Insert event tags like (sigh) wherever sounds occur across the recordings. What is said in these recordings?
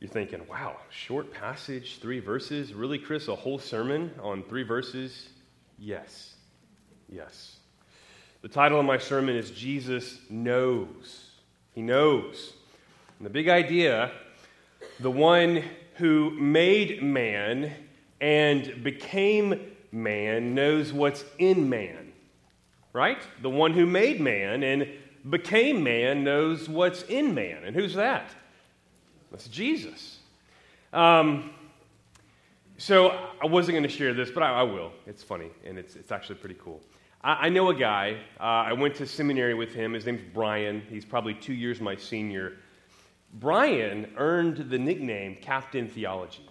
You're thinking, wow, short passage, three verses? Really, Chris, a whole sermon on three verses? Yes. Yes. The title of my sermon is Jesus Knows. He knows. And the big idea the one who made man and became man knows what's in man, right? The one who made man and became man knows what's in man. And who's that? That's Jesus. Um, so I wasn't going to share this, but I, I, will. It's funny, and it's, it's actually pretty cool. I, I know a guy. Uh, I went to seminary with him. His name's Brian. He's probably two years my senior. Brian earned the nickname Captain Theology.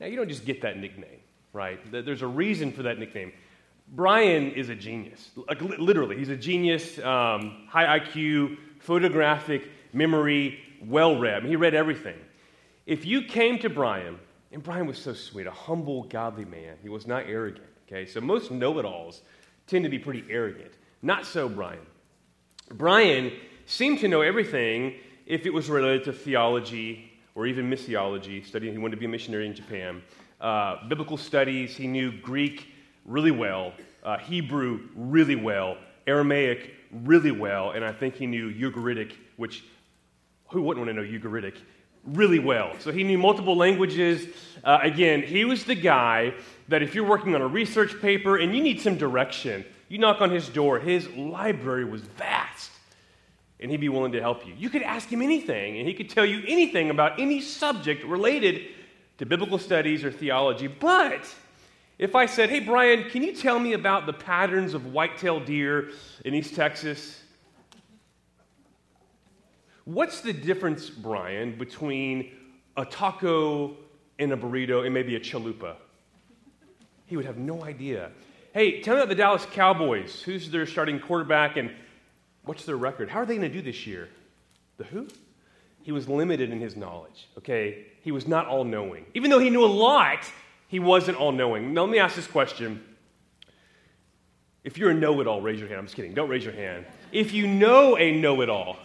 Now, you don't just get that nickname, right? There's a reason for that nickname. Brian is a genius. Like, literally, he's a genius, um, high IQ, photographic memory, well read. He read everything. If you came to Brian, and Brian was so sweet, a humble, godly man, he was not arrogant. Okay, so most know it alls tend to be pretty arrogant. Not so, Brian. Brian seemed to know everything if it was related to theology or even missiology, studying, he wanted to be a missionary in Japan. Uh, biblical studies, he knew Greek really well, uh, Hebrew really well, Aramaic really well, and I think he knew Ugaritic, which who wouldn't want to know Ugaritic really well? So he knew multiple languages. Uh, again, he was the guy that if you're working on a research paper and you need some direction, you knock on his door. His library was vast, and he'd be willing to help you. You could ask him anything, and he could tell you anything about any subject related to biblical studies or theology. But if I said, hey, Brian, can you tell me about the patterns of white-tailed deer in East Texas? What's the difference, Brian, between a taco and a burrito and maybe a chalupa? He would have no idea. Hey, tell me about the Dallas Cowboys. Who's their starting quarterback and what's their record? How are they going to do this year? The who? He was limited in his knowledge, okay? He was not all knowing. Even though he knew a lot, he wasn't all knowing. Now, let me ask this question. If you're a know it all, raise your hand. I'm just kidding. Don't raise your hand. If you know a know it all,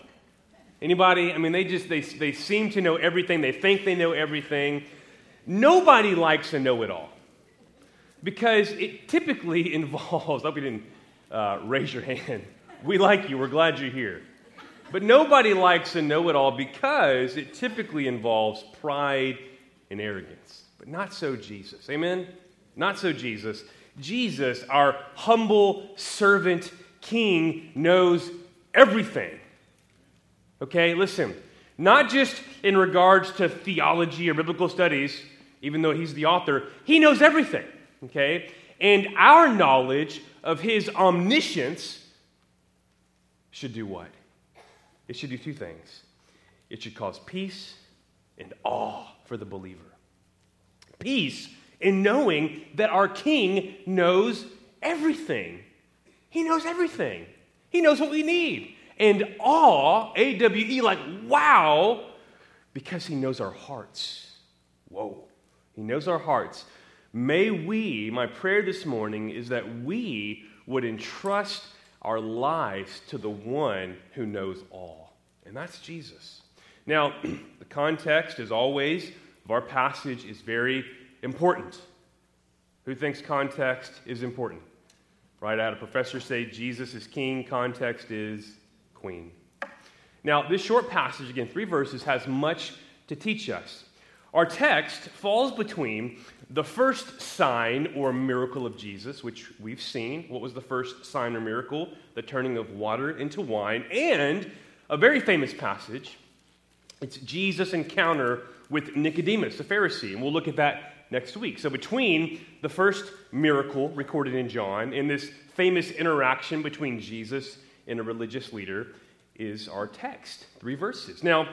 anybody? I mean, they just they, they seem to know everything. They think they know everything. Nobody likes a know it all because it typically (laughs) involves. I hope you didn't uh, raise your hand. (laughs) We like you. We're glad you're here. But nobody likes a know it all because it typically involves pride and arrogance but not so Jesus. Amen? Not so Jesus. Jesus, our humble servant king, knows everything. Okay, listen, not just in regards to theology or biblical studies, even though he's the author, he knows everything. Okay? And our knowledge of his omniscience should do what? It should do two things. It should cause peace and awe for the believer peace in knowing that our King knows everything. He knows everything, He knows what we need. And awe, A W E, like wow, because He knows our hearts. Whoa, He knows our hearts. May we, my prayer this morning is that we would entrust our lives to the one who knows all, and that's Jesus. Now, (clears throat) the context, as always, of our passage is very important. Who thinks context is important? Right out, a professor say Jesus is king, context is queen. Now, this short passage, again, three verses, has much to teach us. Our text falls between the first sign or miracle of Jesus, which we've seen. What was the first sign or miracle? The turning of water into wine. And a very famous passage. It's Jesus' encounter with Nicodemus, the Pharisee. And we'll look at that next week. So, between the first miracle recorded in John and this famous interaction between Jesus and a religious leader is our text, three verses. Now,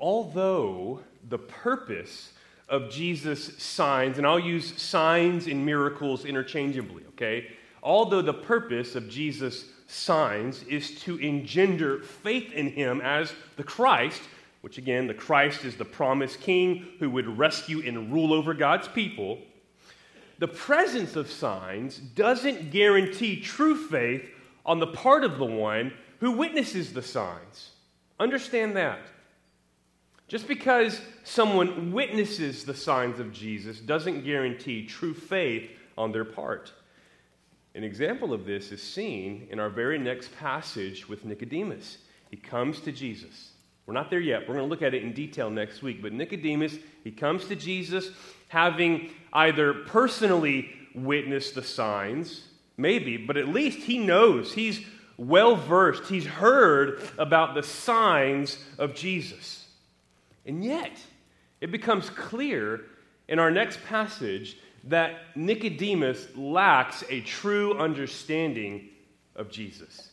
although the purpose of Jesus' signs, and I'll use signs and miracles interchangeably, okay? Although the purpose of Jesus' signs is to engender faith in him as the Christ, which again, the Christ is the promised king who would rescue and rule over God's people, the presence of signs doesn't guarantee true faith on the part of the one who witnesses the signs. Understand that. Just because someone witnesses the signs of Jesus doesn't guarantee true faith on their part. An example of this is seen in our very next passage with Nicodemus. He comes to Jesus. We're not there yet. We're going to look at it in detail next week. But Nicodemus, he comes to Jesus having either personally witnessed the signs, maybe, but at least he knows. He's well versed. He's heard about the signs of Jesus. And yet, it becomes clear in our next passage that Nicodemus lacks a true understanding of Jesus.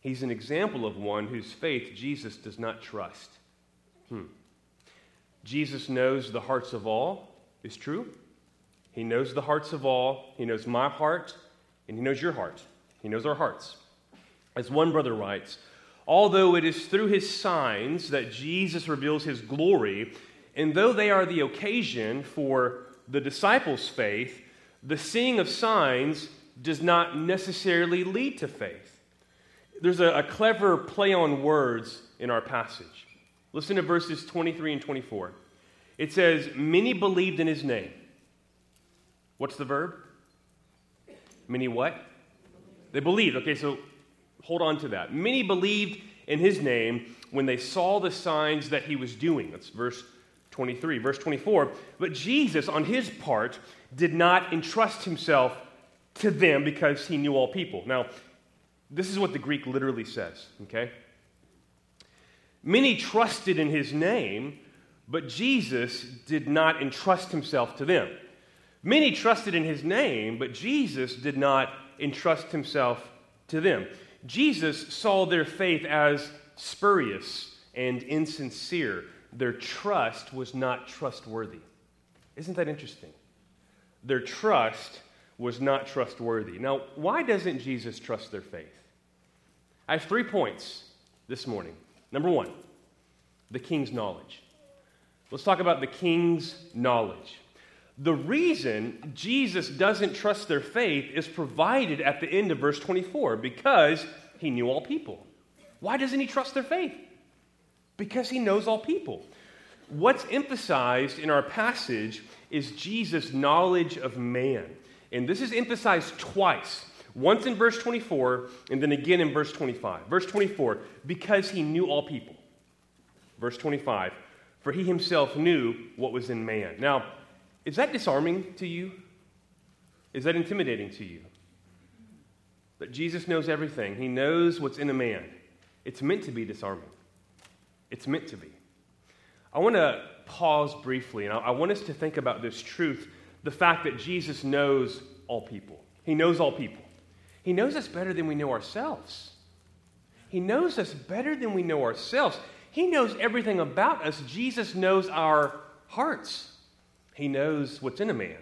He's an example of one whose faith Jesus does not trust. Hmm. Jesus knows the hearts of all, is true. He knows the hearts of all. He knows my heart, and He knows your heart. He knows our hearts. As one brother writes, although it is through his signs that Jesus reveals his glory, and though they are the occasion for the disciples' faith, the seeing of signs does not necessarily lead to faith. There's a, a clever play on words in our passage. Listen to verses 23 and 24. It says, Many believed in his name. What's the verb? Many what? They believed. Okay, so hold on to that. Many believed in his name when they saw the signs that he was doing. That's verse 23. Verse 24. But Jesus, on his part, did not entrust himself to them because he knew all people. Now, this is what the Greek literally says, okay? Many trusted in his name, but Jesus did not entrust himself to them. Many trusted in his name, but Jesus did not entrust himself to them. Jesus saw their faith as spurious and insincere. Their trust was not trustworthy. Isn't that interesting? Their trust was not trustworthy. Now, why doesn't Jesus trust their faith? I have three points this morning. Number one, the king's knowledge. Let's talk about the king's knowledge. The reason Jesus doesn't trust their faith is provided at the end of verse 24 because he knew all people. Why doesn't he trust their faith? Because he knows all people. What's emphasized in our passage is Jesus' knowledge of man. And this is emphasized twice once in verse 24 and then again in verse 25. Verse 24, because he knew all people. Verse 25, for he himself knew what was in man. Now, is that disarming to you? Is that intimidating to you? That Jesus knows everything, He knows what's in a man. It's meant to be disarming. It's meant to be. I want to pause briefly, and I want us to think about this truth the fact that Jesus knows all people. He knows all people. He knows us better than we know ourselves. He knows us better than we know ourselves. He knows everything about us. Jesus knows our hearts. He knows what's in a man.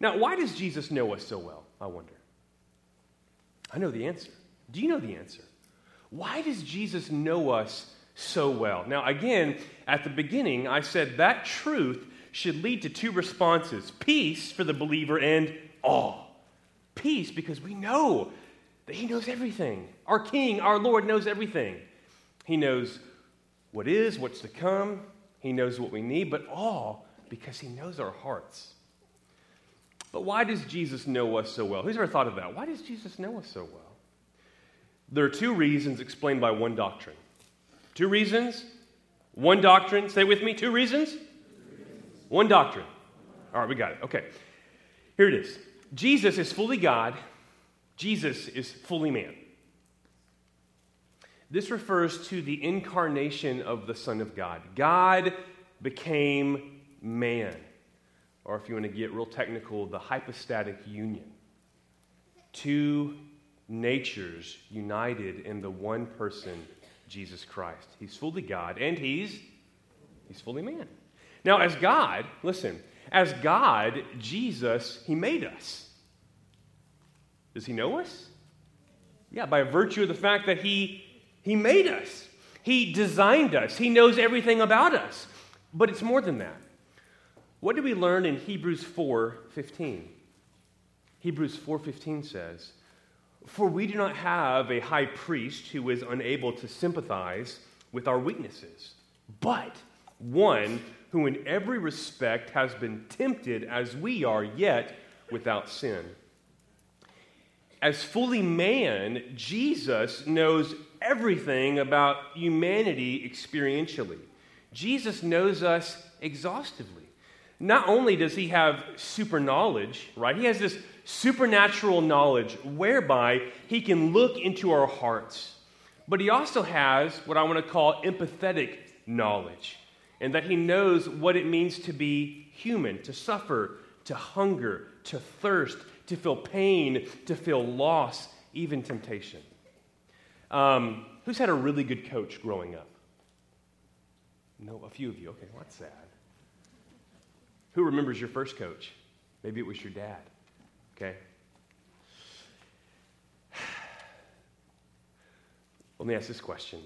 Now, why does Jesus know us so well? I wonder. I know the answer. Do you know the answer? Why does Jesus know us so well? Now, again, at the beginning, I said that truth should lead to two responses peace for the believer and awe. Peace because we know that He knows everything. Our King, our Lord, knows everything. He knows what is, what's to come, He knows what we need, but awe because he knows our hearts. But why does Jesus know us so well? Who's ever thought of that? Why does Jesus know us so well? There are two reasons explained by one doctrine. Two reasons, one doctrine. Say with me, two reasons, one doctrine. All right, we got it. Okay. Here it is Jesus is fully God, Jesus is fully man. This refers to the incarnation of the Son of God. God became man, or if you want to get real technical, the hypostatic union. Two natures united in the one person, Jesus Christ. He's fully God and he's he's fully man. Now, as God, listen, as God, Jesus, he made us. Does he know us? Yeah, by virtue of the fact that he he made us. He designed us. He knows everything about us. But it's more than that. What do we learn in Hebrews 4:15? Hebrews 4:15 says, "For we do not have a high priest who is unable to sympathize with our weaknesses, but one who in every respect has been tempted as we are, yet without sin. As fully man, Jesus knows everything about humanity experientially. Jesus knows us exhaustively. Not only does he have super knowledge, right? He has this supernatural knowledge whereby he can look into our hearts. But he also has what I want to call empathetic knowledge, and that he knows what it means to be human, to suffer, to hunger, to thirst, to feel pain, to feel loss, even temptation. Um, who's had a really good coach growing up? No, a few of you. Okay, what's that's sad. Who remembers your first coach? Maybe it was your dad. Okay? (sighs) Let me ask this question.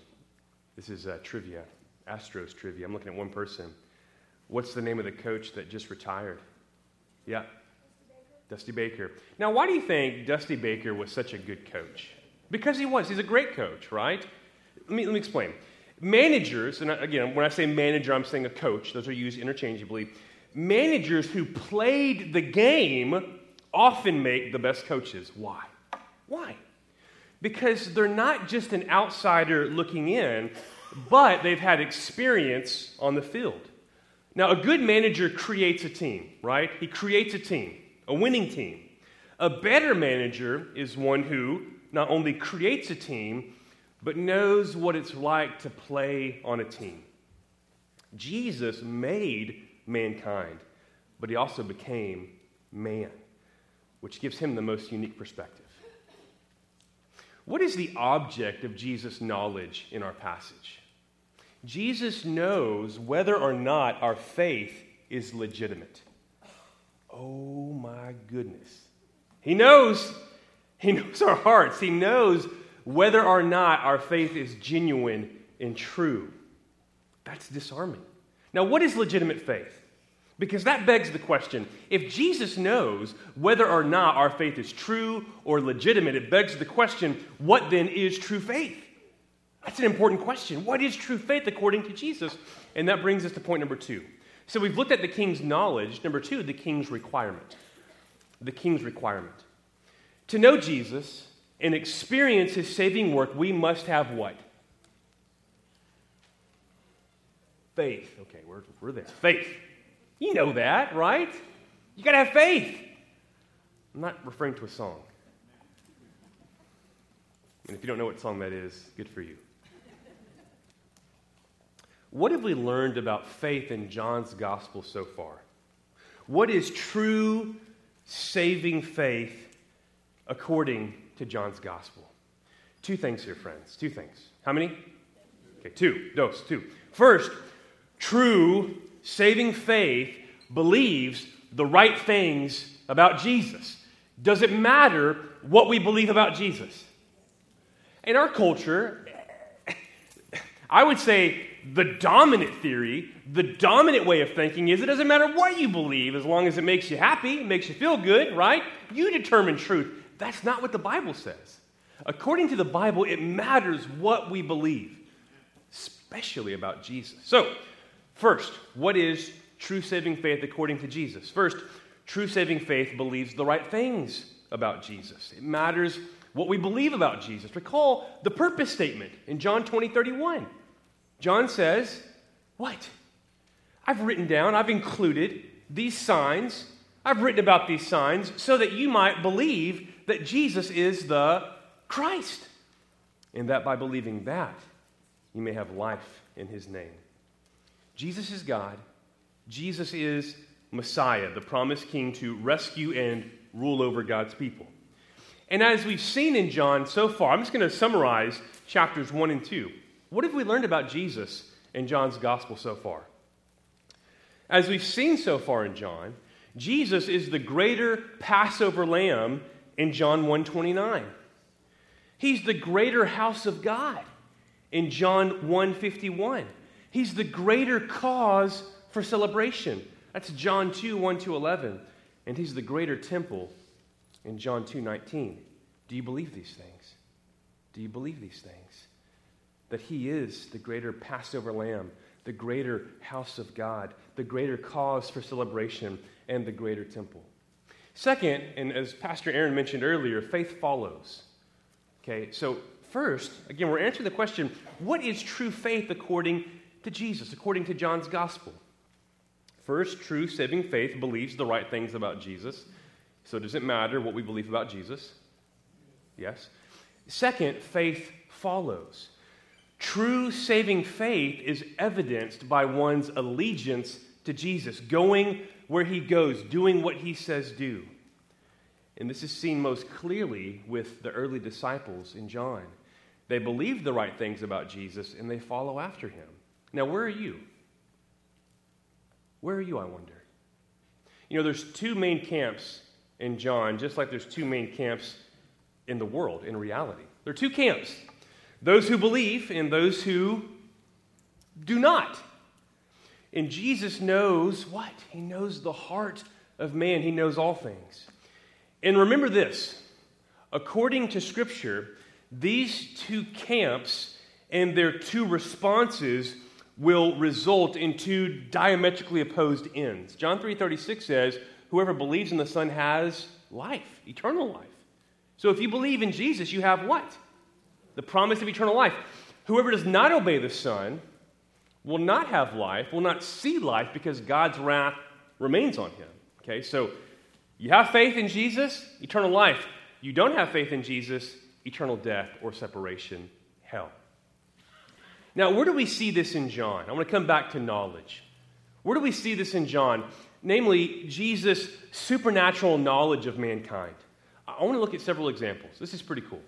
This is uh, trivia, Astros trivia. I'm looking at one person. What's the name of the coach that just retired? Yeah. Dusty Baker. Now, why do you think Dusty Baker was such a good coach? Because he was. He's a great coach, right? Let me, let me explain. Managers, and again, when I say manager, I'm saying a coach, those are used interchangeably. Managers who played the game often make the best coaches. Why? Why? Because they're not just an outsider looking in, but they've had experience on the field. Now, a good manager creates a team, right? He creates a team, a winning team. A better manager is one who not only creates a team, but knows what it's like to play on a team. Jesus made mankind, but he also became man, which gives him the most unique perspective. What is the object of Jesus' knowledge in our passage? Jesus knows whether or not our faith is legitimate. Oh my goodness. He knows. He knows our hearts. He knows whether or not our faith is genuine and true. That's disarming. Now, what is legitimate faith? Because that begs the question if Jesus knows whether or not our faith is true or legitimate, it begs the question what then is true faith? That's an important question. What is true faith according to Jesus? And that brings us to point number two. So we've looked at the king's knowledge. Number two, the king's requirement. The king's requirement. To know Jesus and experience his saving work, we must have what? Faith. Okay, we're, we're there. Faith. You know that, right? You got to have faith. I'm not referring to a song. And if you don't know what song that is, good for you. What have we learned about faith in John's gospel so far? What is true saving faith according to John's gospel? Two things here, friends. Two things. How many? Okay, two. Dos, two. First, true saving faith believes the right things about Jesus. Does it matter what we believe about Jesus? In our culture, I would say the dominant theory, the dominant way of thinking is it doesn't matter what you believe as long as it makes you happy, makes you feel good, right? You determine truth. That's not what the Bible says. According to the Bible, it matters what we believe, especially about Jesus. So, first, what is true saving faith according to Jesus? First, true saving faith believes the right things about Jesus. It matters what we believe about Jesus. Recall the purpose statement in John 20, 31. John says, What? I've written down, I've included these signs. I've written about these signs so that you might believe that Jesus is the Christ. And that by believing that, you may have life in his name. Jesus is God. Jesus is Messiah, the promised king to rescue and rule over God's people. And as we've seen in John so far, I'm just going to summarize chapters 1 and 2. What have we learned about Jesus in John's gospel so far? As we've seen so far in John, Jesus is the greater Passover lamb in John 129. He's the greater house of God in John 151. He's the greater cause for celebration. That's John 2 1 to 11. And he's the greater temple in John 2 19. Do you believe these things? Do you believe these things? that he is the greater Passover lamb, the greater house of God, the greater cause for celebration, and the greater temple. Second, and as Pastor Aaron mentioned earlier, faith follows. Okay, so first, again, we're answering the question what is true faith according to Jesus, according to John's gospel? First, true saving faith believes the right things about Jesus. So, does it matter what we believe about Jesus? Yes. Second, faith follows. True saving faith is evidenced by one's allegiance to Jesus, going where he goes, doing what he says do. And this is seen most clearly with the early disciples in John. They believe the right things about Jesus and they follow after him. Now, where are you? Where are you, I wonder? You know, there's two main camps in John, just like there's two main camps in the world, in reality. There are two camps those who believe and those who do not. And Jesus knows what? He knows the heart of man, He knows all things. And remember this according to Scripture, these two camps and their two responses will result in two diametrically opposed ends. John 3:36 says, "Whoever believes in the Son has life, eternal life." So if you believe in Jesus, you have what? The promise of eternal life. Whoever does not obey the Son will not have life, will not see life because God's wrath remains on him. Okay? So you have faith in Jesus, eternal life. You don't have faith in Jesus, eternal death or separation, hell. Now, where do we see this in John? I want to come back to knowledge. Where do we see this in John? Namely, Jesus' supernatural knowledge of mankind. I want to look at several examples. This is pretty cool.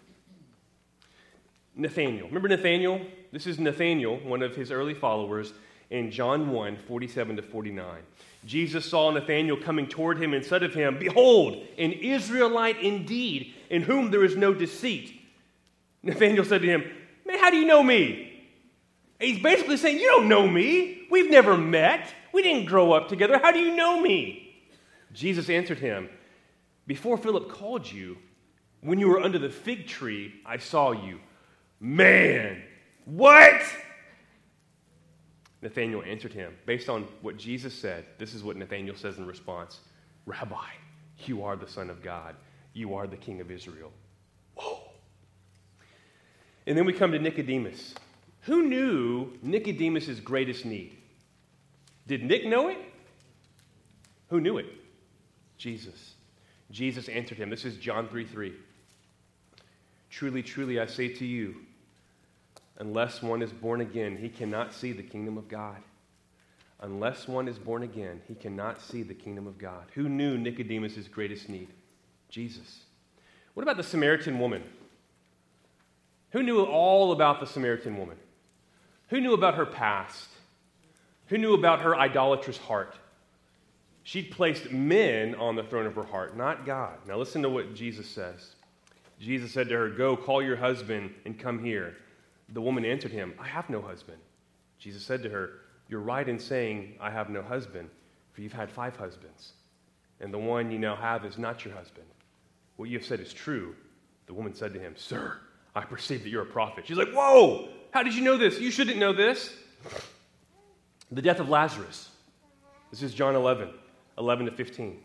Nathaniel. Remember Nathaniel? This is Nathaniel, one of his early followers, in John 1 47 to 49. Jesus saw Nathanael coming toward him and said of him, Behold, an Israelite indeed, in whom there is no deceit. Nathanael said to him, Man, how do you know me? He's basically saying, You don't know me. We've never met. We didn't grow up together. How do you know me? Jesus answered him, Before Philip called you, when you were under the fig tree, I saw you. Man, what? Nathanael answered him, based on what Jesus said, this is what Nathanael says in response Rabbi, you are the Son of God. You are the King of Israel. Whoa. And then we come to Nicodemus. Who knew Nicodemus' greatest need? Did Nick know it? Who knew it? Jesus. Jesus answered him. This is John 3 3. Truly, truly, I say to you, unless one is born again, he cannot see the kingdom of God. Unless one is born again, he cannot see the kingdom of God. Who knew Nicodemus' greatest need? Jesus. What about the Samaritan woman? Who knew all about the Samaritan woman? Who knew about her past? Who knew about her idolatrous heart? She'd placed men on the throne of her heart, not God. Now listen to what Jesus says. Jesus said to her, Go, call your husband and come here. The woman answered him, I have no husband. Jesus said to her, You're right in saying, I have no husband, for you've had five husbands, and the one you now have is not your husband. What you have said is true. The woman said to him, Sir, I perceive that you're a prophet. She's like, Whoa, how did you know this? You shouldn't know this. The death of Lazarus. This is John 11, 11 to 15.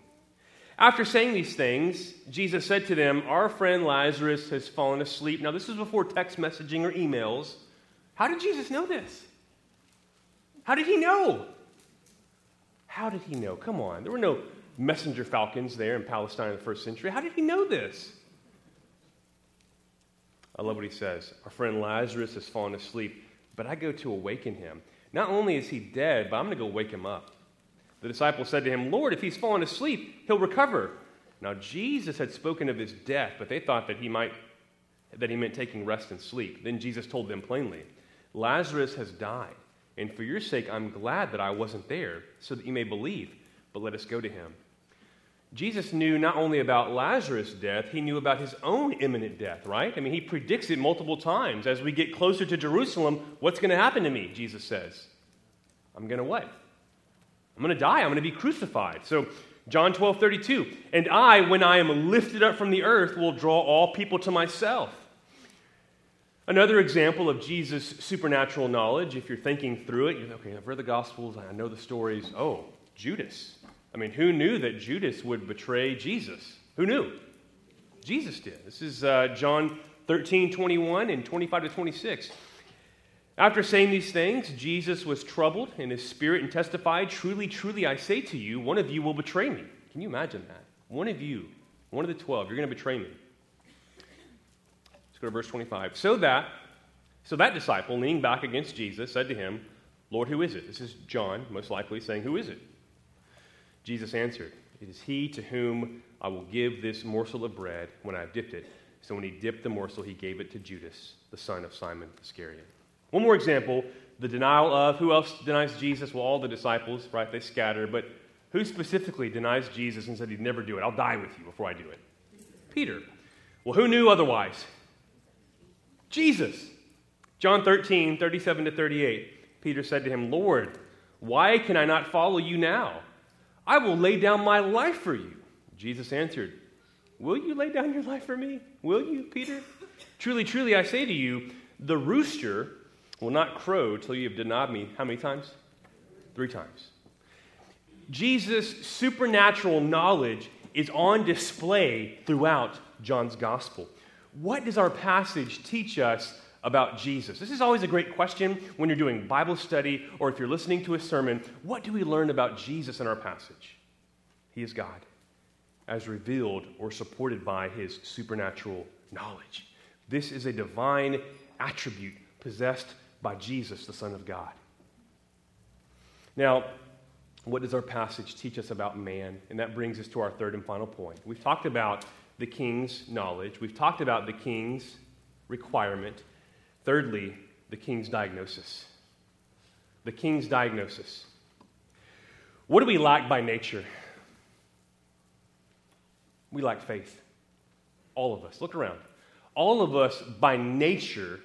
After saying these things, Jesus said to them, Our friend Lazarus has fallen asleep. Now, this was before text messaging or emails. How did Jesus know this? How did he know? How did he know? Come on. There were no messenger falcons there in Palestine in the first century. How did he know this? I love what he says. Our friend Lazarus has fallen asleep, but I go to awaken him. Not only is he dead, but I'm going to go wake him up. The disciples said to him, Lord, if he's fallen asleep, he'll recover. Now Jesus had spoken of his death, but they thought that he might that he meant taking rest and sleep. Then Jesus told them plainly, Lazarus has died, and for your sake I'm glad that I wasn't there, so that you may believe, but let us go to him. Jesus knew not only about Lazarus' death, he knew about his own imminent death, right? I mean, he predicts it multiple times. As we get closer to Jerusalem, what's going to happen to me? Jesus says. I'm going to what? I'm going to die. I'm going to be crucified. So, John 12, 32. And I, when I am lifted up from the earth, will draw all people to myself. Another example of Jesus' supernatural knowledge, if you're thinking through it, you're okay, I've read the Gospels, I know the stories. Oh, Judas. I mean, who knew that Judas would betray Jesus? Who knew? Jesus did. This is uh, John 13, 21 and 25 to 26. After saying these things, Jesus was troubled in his spirit and testified, Truly, truly, I say to you, one of you will betray me. Can you imagine that? One of you, one of the twelve, you're going to betray me. Let's go to verse 25. So that, so that disciple, leaning back against Jesus, said to him, Lord, who is it? This is John, most likely, saying, Who is it? Jesus answered, It is he to whom I will give this morsel of bread when I have dipped it. So when he dipped the morsel, he gave it to Judas, the son of Simon Iscariot. One more example the denial of who else denies Jesus? Well, all the disciples, right? They scatter. But who specifically denies Jesus and said he'd never do it? I'll die with you before I do it. Peter. Well, who knew otherwise? Jesus. John 13, 37 to 38. Peter said to him, Lord, why can I not follow you now? I will lay down my life for you. Jesus answered, Will you lay down your life for me? Will you, Peter? truly, truly, I say to you, the rooster will not crow till you have denied me how many times? Three times. Jesus' supernatural knowledge is on display throughout John's gospel. What does our passage teach us about Jesus? This is always a great question when you're doing Bible study or if you're listening to a sermon. What do we learn about Jesus in our passage? He is God, as revealed or supported by his supernatural knowledge. This is a divine attribute possessed by Jesus, the Son of God. Now, what does our passage teach us about man? And that brings us to our third and final point. We've talked about the king's knowledge, we've talked about the king's requirement. Thirdly, the king's diagnosis. The king's diagnosis. What do we lack by nature? We lack faith. All of us. Look around. All of us by nature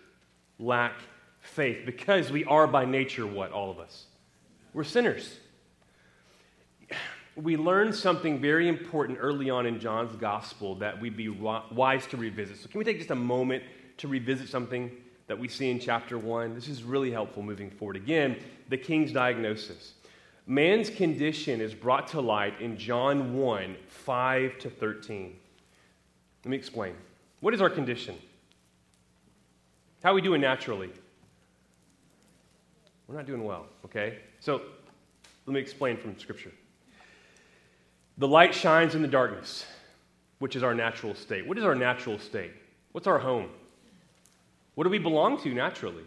lack faith because we are by nature what, all of us? We're sinners. We learn something very important early on in John's gospel that we'd be wise to revisit. So, can we take just a moment to revisit something that we see in chapter 1? This is really helpful moving forward. Again, the king's diagnosis. Man's condition is brought to light in John 1 5 to 13. Let me explain. What is our condition? How are we doing naturally? We're not doing well, okay? So let me explain from Scripture. The light shines in the darkness, which is our natural state. What is our natural state? What's our home? What do we belong to naturally?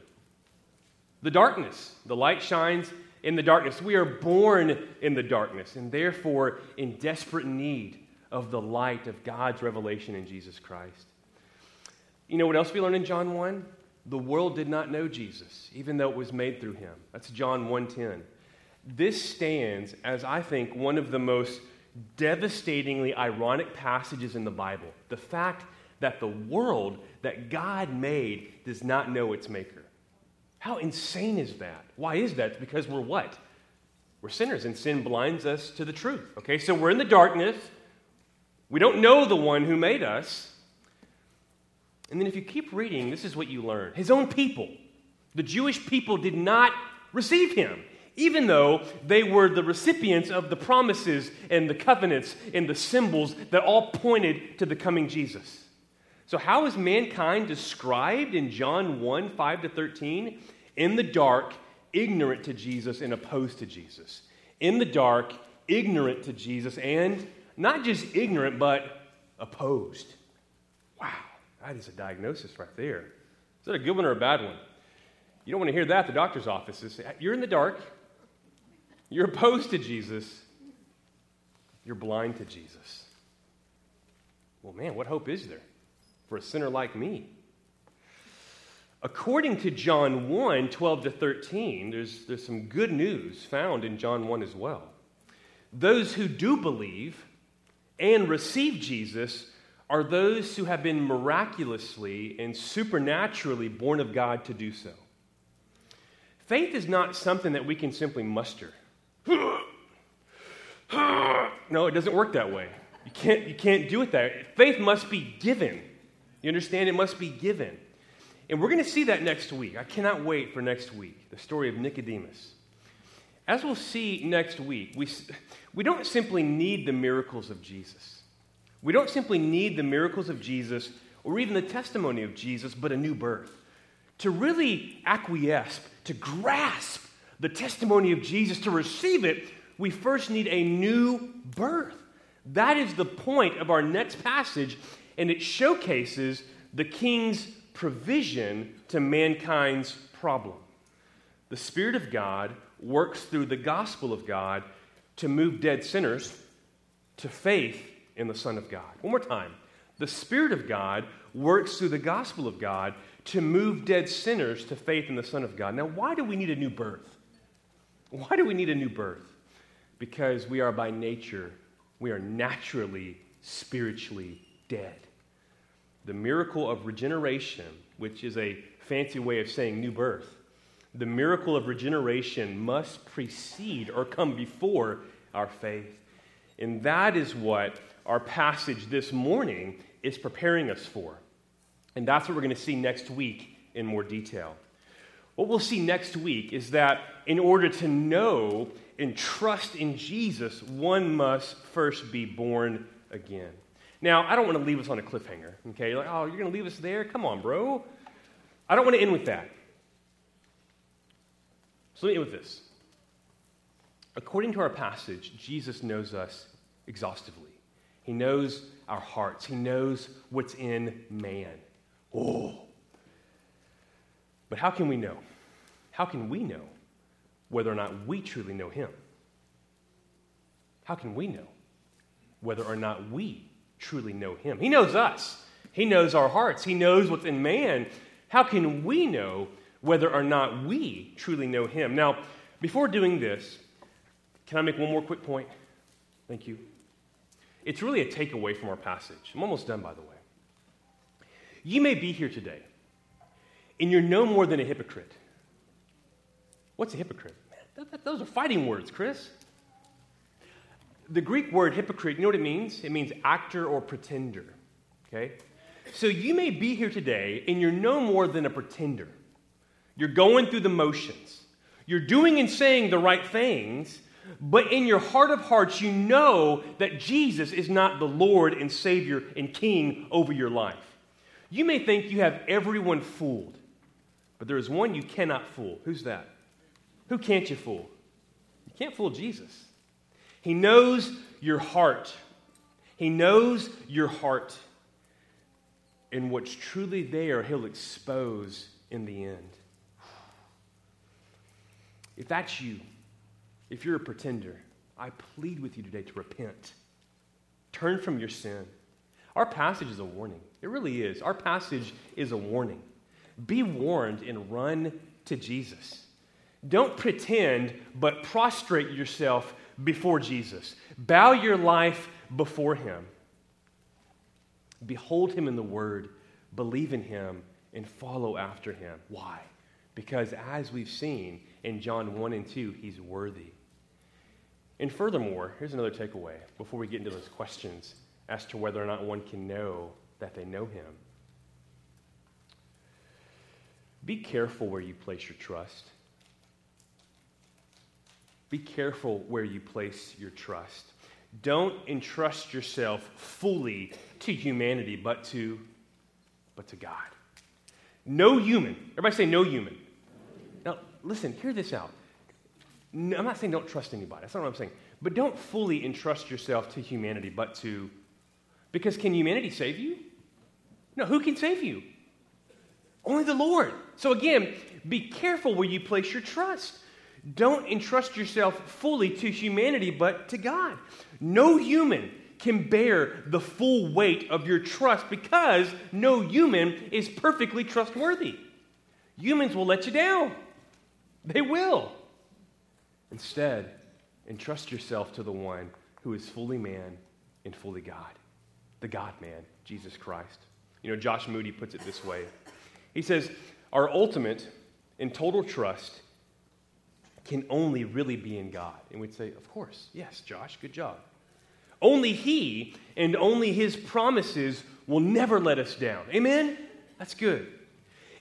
The darkness. The light shines in the darkness. We are born in the darkness and therefore in desperate need of the light of God's revelation in Jesus Christ. You know what else we learn in John 1? the world did not know Jesus, even though it was made through him. That's John 1:10. This stands as I think one of the most devastatingly ironic passages in the Bible. The fact that the world that God made does not know its maker. How insane is that? Why is that? It's because we're what? We're sinners, and sin blinds us to the truth. Okay, so we're in the darkness. We don't know the one who made us. And then if you keep reading, this is what you learn. His own people, the Jewish people, did not receive him, even though they were the recipients of the promises and the covenants and the symbols that all pointed to the coming Jesus. So, how is mankind described in John 1 5 to 13? In the dark, ignorant to Jesus and opposed to Jesus. In the dark, ignorant to Jesus, and not just ignorant, but opposed. Wow. That is a diagnosis right there. Is that a good one or a bad one? You don't want to hear that at the doctor's office. You're in the dark. You're opposed to Jesus. You're blind to Jesus. Well, man, what hope is there for a sinner like me? According to John 1 12 to 13, there's, there's some good news found in John 1 as well. Those who do believe and receive Jesus are those who have been miraculously and supernaturally born of God to do so. Faith is not something that we can simply muster. (sighs) no, it doesn't work that way. You can't, you can't do it that way. Faith must be given. You understand? It must be given. And we're going to see that next week. I cannot wait for next week, the story of Nicodemus. As we'll see next week, we, we don't simply need the miracles of Jesus. We don't simply need the miracles of Jesus or even the testimony of Jesus, but a new birth. To really acquiesce, to grasp the testimony of Jesus, to receive it, we first need a new birth. That is the point of our next passage, and it showcases the king's provision to mankind's problem. The Spirit of God works through the gospel of God to move dead sinners to faith in the Son of God. One more time. The Spirit of God works through the gospel of God to move dead sinners to faith in the Son of God. Now, why do we need a new birth? Why do we need a new birth? Because we are by nature, we are naturally, spiritually dead. The miracle of regeneration, which is a fancy way of saying new birth, the miracle of regeneration must precede or come before our faith. And that is what our passage this morning is preparing us for. And that's what we're going to see next week in more detail. What we'll see next week is that in order to know and trust in Jesus, one must first be born again. Now, I don't want to leave us on a cliffhanger, okay? You're like, oh, you're going to leave us there? Come on, bro. I don't want to end with that. So let me end with this. According to our passage, Jesus knows us exhaustively. He knows our hearts, He knows what's in man. Oh. But how can we know? How can we know whether or not we truly know Him? How can we know whether or not we truly know Him? He knows us, He knows our hearts, He knows what's in man. How can we know whether or not we truly know Him? Now, before doing this, can I make one more quick point? Thank you. It's really a takeaway from our passage. I'm almost done, by the way. You may be here today, and you're no more than a hypocrite. What's a hypocrite? Man, those are fighting words, Chris. The Greek word hypocrite, you know what it means? It means actor or pretender. Okay? So you may be here today, and you're no more than a pretender. You're going through the motions. You're doing and saying the right things, but in your heart of hearts, you know that Jesus is not the Lord and Savior and King over your life. You may think you have everyone fooled, but there is one you cannot fool. Who's that? Who can't you fool? You can't fool Jesus. He knows your heart. He knows your heart. And what's truly there, He'll expose in the end. If that's you, if you're a pretender, I plead with you today to repent. Turn from your sin. Our passage is a warning. It really is. Our passage is a warning. Be warned and run to Jesus. Don't pretend, but prostrate yourself before Jesus. Bow your life before Him. Behold Him in the Word, believe in Him, and follow after Him. Why? Because as we've seen in John 1 and 2, He's worthy. And furthermore, here's another takeaway before we get into those questions as to whether or not one can know that they know him. Be careful where you place your trust. Be careful where you place your trust. Don't entrust yourself fully to humanity, but to, but to God. No human. Everybody say no human. Now, listen, hear this out. No, I'm not saying don't trust anybody. That's not what I'm saying. But don't fully entrust yourself to humanity, but to. Because can humanity save you? No, who can save you? Only the Lord. So again, be careful where you place your trust. Don't entrust yourself fully to humanity, but to God. No human can bear the full weight of your trust because no human is perfectly trustworthy. Humans will let you down. They will. Instead, entrust yourself to the one who is fully man and fully God, the God man, Jesus Christ. You know, Josh Moody puts it this way He says, Our ultimate and total trust can only really be in God. And we'd say, Of course, yes, Josh, good job. Only He and only His promises will never let us down. Amen? That's good.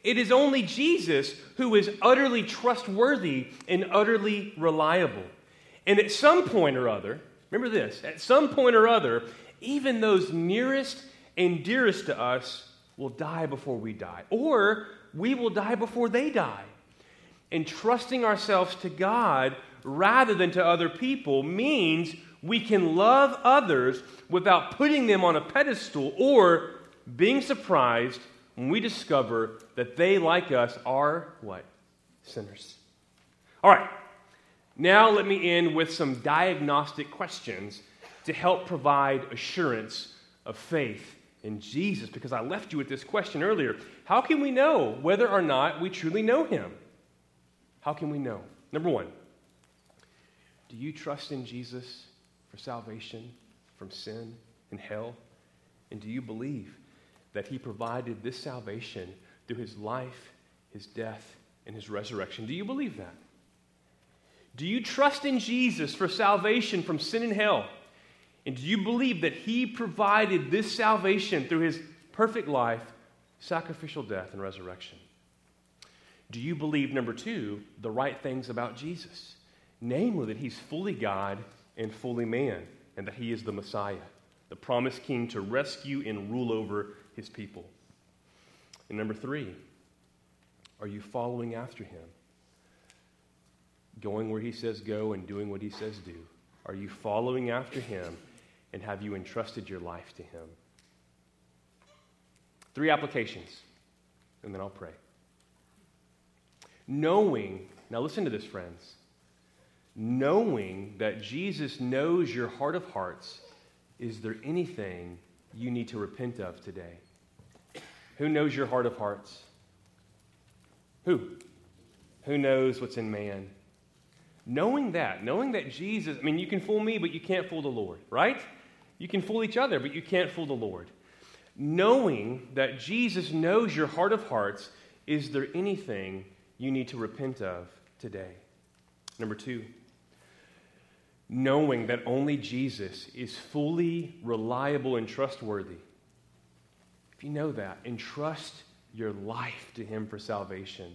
It is only Jesus who is utterly trustworthy and utterly reliable. And at some point or other, remember this, at some point or other, even those nearest and dearest to us will die before we die, or we will die before they die. And trusting ourselves to God rather than to other people means we can love others without putting them on a pedestal or being surprised when we discover that they, like us, are what? Sinners. All right, now let me end with some diagnostic questions to help provide assurance of faith in Jesus, because I left you with this question earlier. How can we know whether or not we truly know Him? How can we know? Number one, do you trust in Jesus for salvation from sin and hell? And do you believe that He provided this salvation through His life, His death, and His resurrection? Do you believe that? Do you trust in Jesus for salvation from sin and hell? And do you believe that He provided this salvation through His perfect life, sacrificial death, and resurrection? Do you believe, number two, the right things about Jesus? namely that he's fully God and fully man, and that he is the Messiah, the promised king to rescue and rule over his people. And number three, are you following after him? Going where he says go and doing what he says do? Are you following after him and have you entrusted your life to him? Three applications, and then I'll pray. Knowing, now listen to this, friends knowing that Jesus knows your heart of hearts, is there anything you need to repent of today? Who knows your heart of hearts? Who? Who knows what's in man? Knowing that, knowing that Jesus, I mean, you can fool me, but you can't fool the Lord, right? You can fool each other, but you can't fool the Lord. Knowing that Jesus knows your heart of hearts, is there anything you need to repent of today? Number two, knowing that only Jesus is fully reliable and trustworthy. If you know that, entrust your life to Him for salvation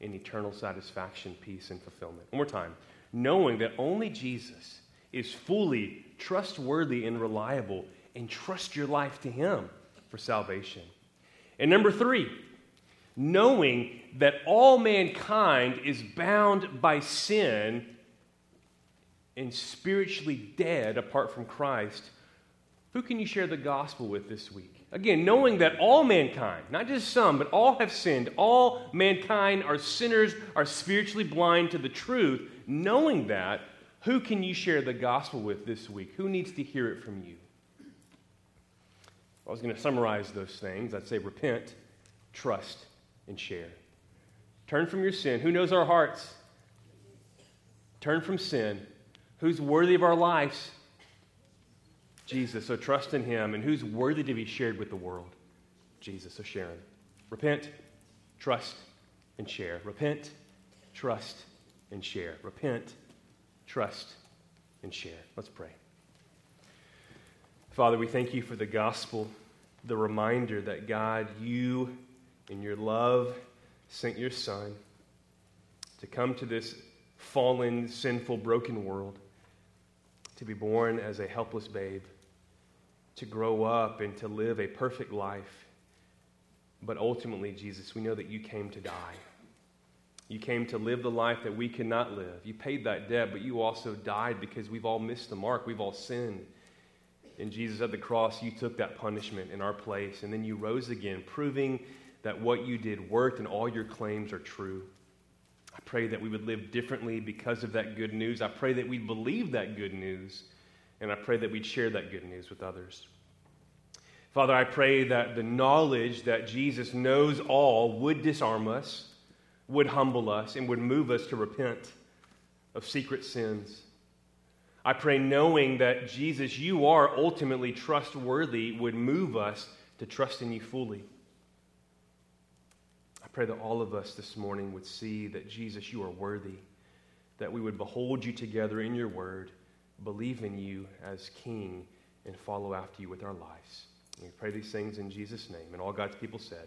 and eternal satisfaction, peace, and fulfillment. One more time. Knowing that only Jesus is fully trustworthy and reliable, entrust your life to Him for salvation. And number three, knowing that all mankind is bound by sin and spiritually dead apart from Christ, who can you share the gospel with this week? Again, knowing that all mankind, not just some, but all have sinned, all mankind are sinners, are spiritually blind to the truth, knowing that, who can you share the gospel with this week? Who needs to hear it from you? I was going to summarize those things. I'd say repent, trust, and share. Turn from your sin. Who knows our hearts? Turn from sin Who's worthy of our lives? Jesus. So trust in him. And who's worthy to be shared with the world? Jesus. So share him. Repent, trust, and share. Repent, trust, and share. Repent, trust, and share. Let's pray. Father, we thank you for the gospel, the reminder that God, you in your love sent your Son to come to this fallen, sinful, broken world to be born as a helpless babe, to grow up and to live a perfect life. But ultimately, Jesus, we know that you came to die. You came to live the life that we cannot live. You paid that debt, but you also died because we've all missed the mark. We've all sinned. And Jesus, at the cross, you took that punishment in our place. And then you rose again, proving that what you did worked and all your claims are true. I pray that we would live differently because of that good news. I pray that we'd believe that good news, and I pray that we'd share that good news with others. Father, I pray that the knowledge that Jesus knows all would disarm us, would humble us, and would move us to repent of secret sins. I pray knowing that Jesus, you are ultimately trustworthy, would move us to trust in you fully pray that all of us this morning would see that, Jesus, you are worthy, that we would behold you together in your word, believe in you as King, and follow after you with our lives. We pray these things in Jesus' name. And all God's people said.